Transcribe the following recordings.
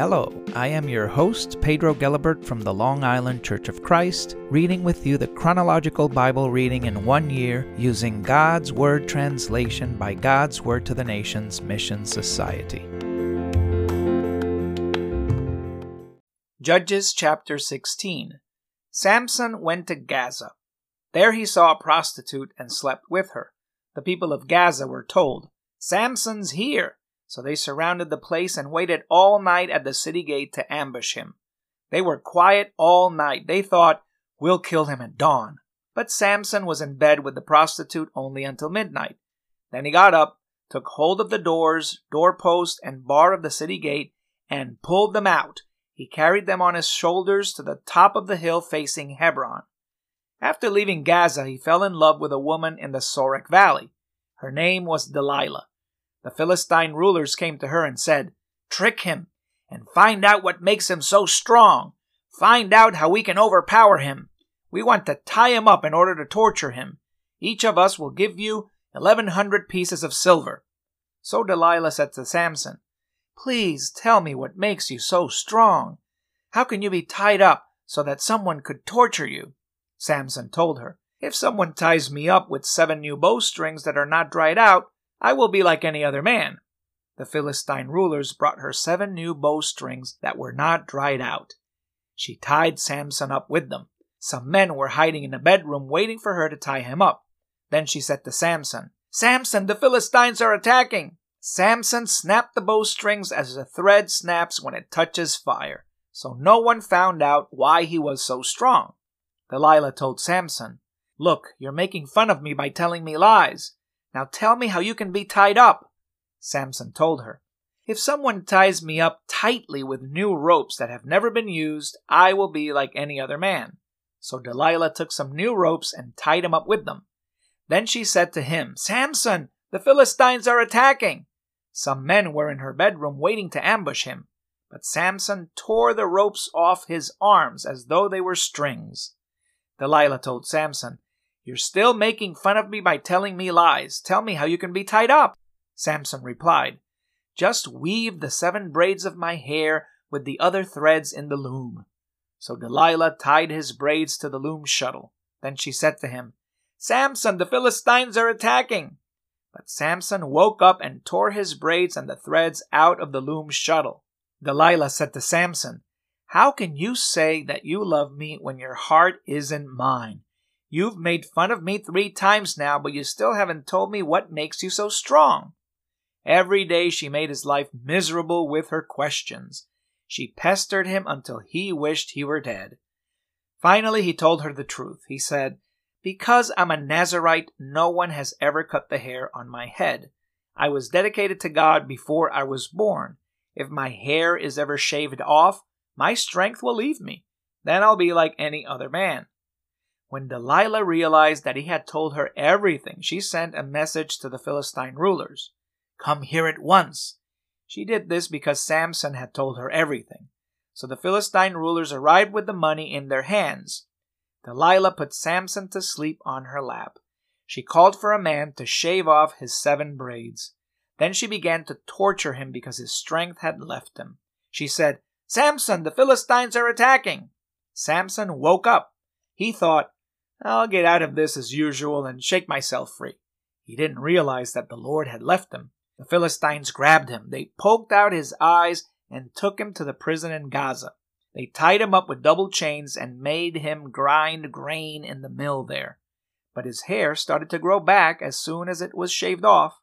Hello, I am your host, Pedro Gelibert from the Long Island Church of Christ, reading with you the chronological Bible reading in one year using God's Word translation by God's Word to the Nations Mission Society. Judges chapter 16 Samson went to Gaza. There he saw a prostitute and slept with her. The people of Gaza were told, Samson's here. So they surrounded the place and waited all night at the city gate to ambush him. They were quiet all night. They thought, we'll kill him at dawn. But Samson was in bed with the prostitute only until midnight. Then he got up, took hold of the doors, doorpost, and bar of the city gate, and pulled them out. He carried them on his shoulders to the top of the hill facing Hebron. After leaving Gaza, he fell in love with a woman in the Sorek Valley. Her name was Delilah. The Philistine rulers came to her and said, Trick him and find out what makes him so strong. Find out how we can overpower him. We want to tie him up in order to torture him. Each of us will give you eleven hundred pieces of silver. So Delilah said to Samson, Please tell me what makes you so strong. How can you be tied up so that someone could torture you? Samson told her, If someone ties me up with seven new bowstrings that are not dried out, I will be like any other man. The Philistine rulers brought her seven new bowstrings that were not dried out. She tied Samson up with them. Some men were hiding in a bedroom waiting for her to tie him up. Then she said to Samson, Samson, the Philistines are attacking. Samson snapped the bowstrings as a thread snaps when it touches fire, so no one found out why he was so strong. Delilah told Samson, Look, you're making fun of me by telling me lies. Now tell me how you can be tied up. Samson told her, If someone ties me up tightly with new ropes that have never been used, I will be like any other man. So Delilah took some new ropes and tied him up with them. Then she said to him, Samson, the Philistines are attacking. Some men were in her bedroom waiting to ambush him, but Samson tore the ropes off his arms as though they were strings. Delilah told Samson, you're still making fun of me by telling me lies. Tell me how you can be tied up. Samson replied, Just weave the seven braids of my hair with the other threads in the loom. So Delilah tied his braids to the loom shuttle. Then she said to him, Samson, the Philistines are attacking. But Samson woke up and tore his braids and the threads out of the loom shuttle. Delilah said to Samson, How can you say that you love me when your heart isn't mine? You've made fun of me three times now, but you still haven't told me what makes you so strong. Every day she made his life miserable with her questions. She pestered him until he wished he were dead. Finally, he told her the truth. He said, Because I'm a Nazarite, no one has ever cut the hair on my head. I was dedicated to God before I was born. If my hair is ever shaved off, my strength will leave me. Then I'll be like any other man. When Delilah realized that he had told her everything, she sent a message to the Philistine rulers Come here at once. She did this because Samson had told her everything. So the Philistine rulers arrived with the money in their hands. Delilah put Samson to sleep on her lap. She called for a man to shave off his seven braids. Then she began to torture him because his strength had left him. She said, Samson, the Philistines are attacking. Samson woke up. He thought, I'll get out of this as usual and shake myself free. He didn't realize that the Lord had left him. The Philistines grabbed him. They poked out his eyes and took him to the prison in Gaza. They tied him up with double chains and made him grind grain in the mill there. But his hair started to grow back as soon as it was shaved off.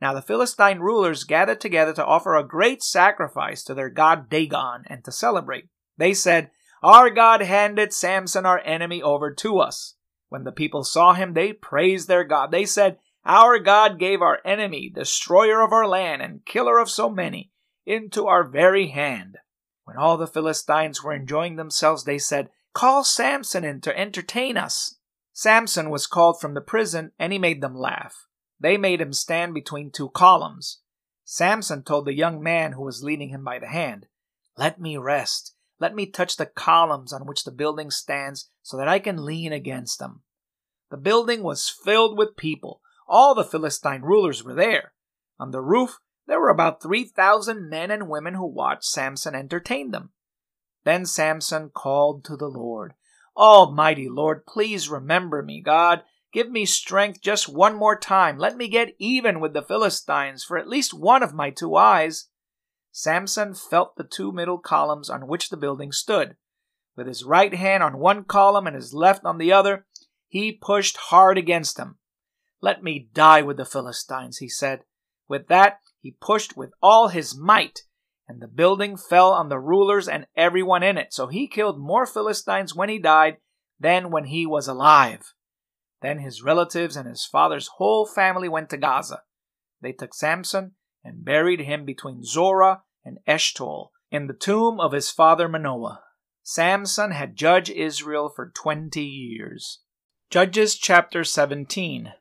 Now the Philistine rulers gathered together to offer a great sacrifice to their god Dagon and to celebrate. They said, our God handed Samson, our enemy, over to us. When the people saw him, they praised their God. They said, Our God gave our enemy, destroyer of our land and killer of so many, into our very hand. When all the Philistines were enjoying themselves, they said, Call Samson in to entertain us. Samson was called from the prison, and he made them laugh. They made him stand between two columns. Samson told the young man who was leading him by the hand, Let me rest let me touch the columns on which the building stands so that I can lean against them. The building was filled with people. All the Philistine rulers were there. On the roof, There were about 3,000 men and women who watched Samson entertain them. Then Samson called to the Lord, Almighty Lord, please remember me, God. Give me strength just one more time. Let me get even with the Philistines for at least one of my two eyes. Samson felt the two middle columns on which the building stood. With his right hand on one column and his left on the other, he pushed hard against them. Let me die with the Philistines, he said. With that, he pushed with all his might, and the building fell on the rulers and everyone in it. So he killed more Philistines when he died than when he was alive. Then his relatives and his father's whole family went to Gaza. They took Samson and buried him between Zorah and Eshtaol in the tomb of his father Manoah. Samson had judged Israel for twenty years. Judges chapter 17.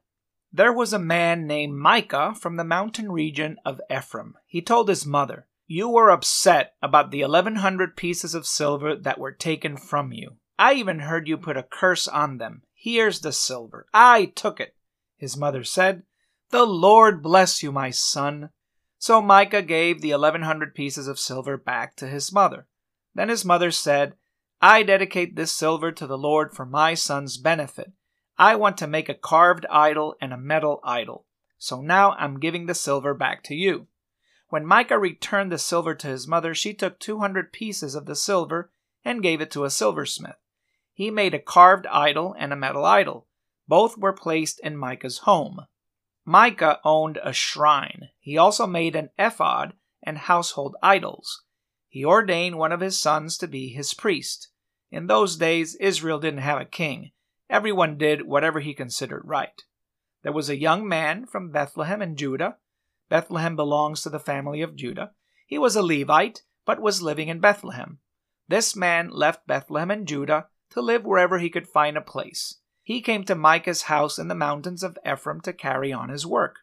There was a man named Micah from the mountain region of Ephraim. He told his mother, You were upset about the 1100 pieces of silver that were taken from you. I even heard you put a curse on them. Here's the silver. I took it. His mother said, The Lord bless you, my son. So Micah gave the 1100 pieces of silver back to his mother. Then his mother said, I dedicate this silver to the Lord for my son's benefit. I want to make a carved idol and a metal idol. So now I'm giving the silver back to you. When Micah returned the silver to his mother, she took 200 pieces of the silver and gave it to a silversmith. He made a carved idol and a metal idol. Both were placed in Micah's home. Micah owned a shrine. He also made an ephod and household idols he ordained one of his sons to be his priest. In those days, Israel didn't have a king. Everyone did whatever he considered right. There was a young man from Bethlehem in Judah. Bethlehem belongs to the family of Judah. He was a Levite, but was living in Bethlehem. This man left Bethlehem in Judah to live wherever he could find a place. He came to Micah's house in the mountains of Ephraim to carry on his work.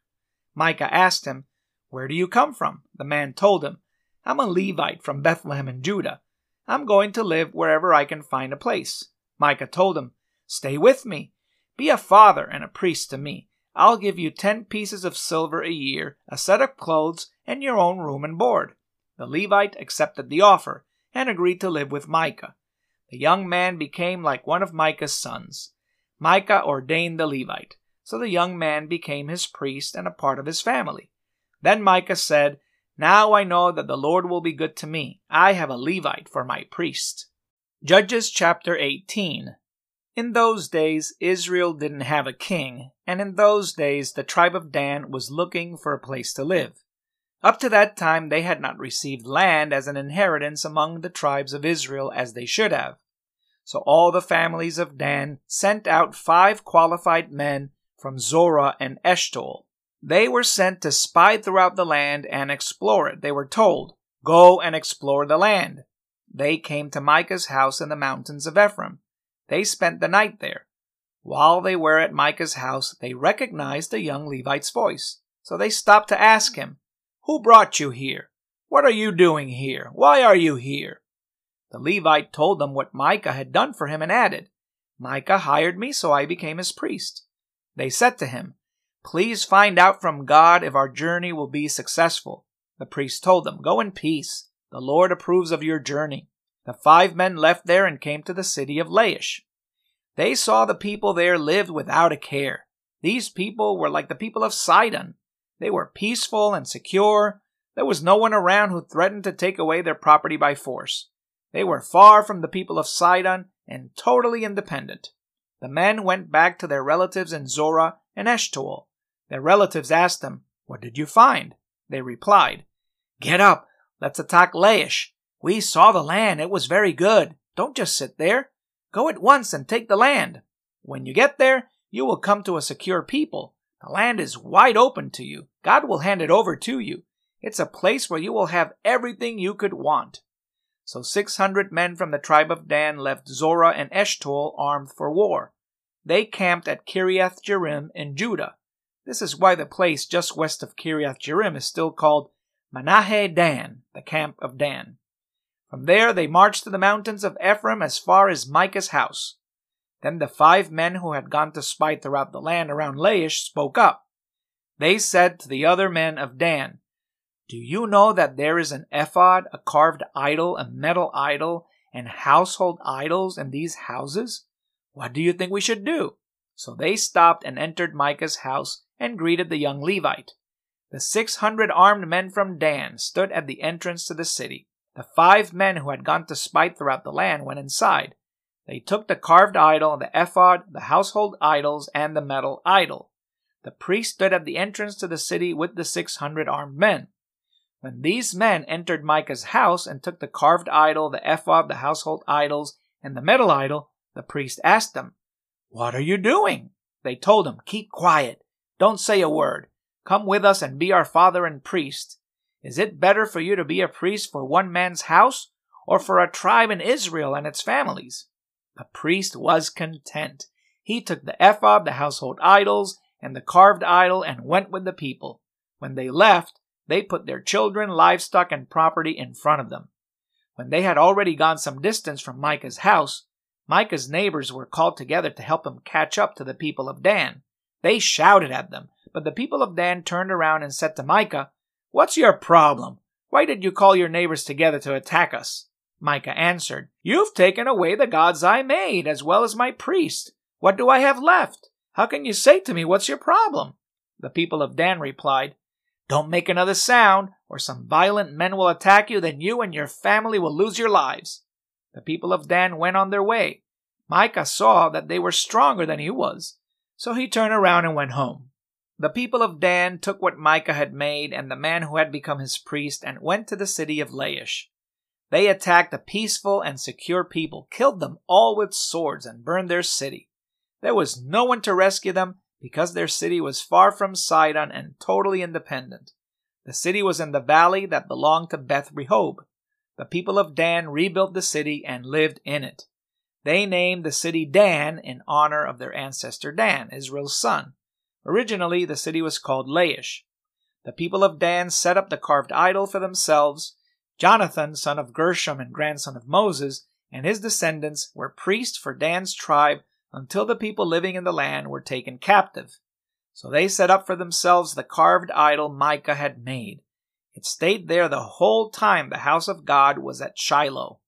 Micah asked him, Where do you come from? The man told him, I'm a Levite from Bethlehem in Judah. I'm going to live wherever I can find a place. Micah told him, Stay with me. Be a father and a priest to me. I'll give you ten pieces of silver a year, a set of clothes, and your own room and board. The Levite accepted the offer and agreed to live with Micah. The young man became like one of Micah's sons. Micah ordained the Levite, so the young man became his priest and a part of his family. Then Micah said, now I know that the Lord will be good to me. I have a Levite for my priest. Judges chapter 18. In those days, Israel didn't have a king, and in those days, the tribe of Dan was looking for a place to live. Up to that time, they had not received land as an inheritance among the tribes of Israel as they should have. So all the families of Dan sent out five qualified men from Zorah and Eshtaol they were sent to spy throughout the land and explore it. They were told, Go and explore the land. They came to Micah's house in the mountains of Ephraim. They spent the night there. While they were at Micah's house, they recognized the young Levite's voice. So they stopped to ask him, Who brought you here? What are you doing here? Why are you here? The Levite told them what Micah had done for him and added, Micah hired me, so I became his priest. They said to him, Please find out from God if our journey will be successful. The priest told them, Go in peace. The Lord approves of your journey. The five men left there and came to the city of Laish. They saw the people there lived without a care. These people were like the people of Sidon. They were peaceful and secure. There was no one around who threatened to take away their property by force. They were far from the people of Sidon and totally independent. The men went back to their relatives in Zorah and Eshtaol their relatives asked them, What did you find? They replied, Get up, let's attack Laish. We saw the land, it was very good. Don't just sit there. Go at once and take the land. When you get there, you will come to a secure people. The land is wide open to you. God will hand it over to you. It's a place where you will have everything you could want. So 600 men from the tribe of Dan left Zorah and Eshtaol armed for war. They camped at Kiriath Jearim in Judah. This is why the place just west of Kiriath Jearim is still called Mahaneh Dan, the camp of Dan. From there they marched to the mountains of Ephraim as far as Micah's house. Then the five men who had gone to spy throughout the land around Laish spoke up. They said to the other men of Dan, Do you know that there is an ephod, a carved idol, a metal idol, and household idols in these houses? What do you think we should do? So they stopped and entered Micah's house and greeted the young Levite. The six hundred armed men from Dan stood at the entrance to the city. The five men who had gone to spy throughout the land went inside. They took the carved idol, the ephod, the household idols, and the metal idol. The priest stood at the entrance to the city with the six hundred armed men. When these men entered Micah's house and took the carved idol, the ephod, the household idols, and the metal idol, the priest asked them, What are you doing? They told him, Keep quiet. Don't say a word. Come with us and be our father and priest. Is it better for you to be a priest for one man's house or for a tribe in Israel and its families? The priest was content. He took the ephod, the household idols, and the carved idol and went with the people. When they left, they put their children, livestock, and property in front of them. When they had already gone some distance from Micah's house, Micah's neighbors were called together to help him catch up to the people of Dan. They shouted at them, but the people of Dan turned around and said to Micah, What's your problem? Why did you call your neighbors together to attack us? Micah answered, You've taken away the gods I made, as well as my priest. What do I have left? How can you say to me, What's your problem? The people of Dan replied, Don't make another sound, or some violent men will attack you, then you and your family will lose your lives. The people of Dan went on their way. Micah saw that they were stronger than he was, so he turned around and went home. The people of Dan took what Micah had made and the man who had become his priest and went to the city of Laish. They attacked a peaceful and secure people, killed them all with swords, and burned their city. There was no one to rescue them because their city was far from Sidon and totally independent. The city was in the valley that belonged to Beth Rehob. The people of Dan rebuilt the city and lived in it. They named the city Dan in honor of their ancestor Dan, Israel's son. Originally, the city was called Laish. The people of Dan set up the carved idol for themselves Jonathan, son of Gershom and grandson of Moses, and his descendants were priests for Dan's tribe until the people living in the land were taken captive. So they set up for themselves the carved idol Micah had made. It stayed there the whole time the house of God was at Shiloh.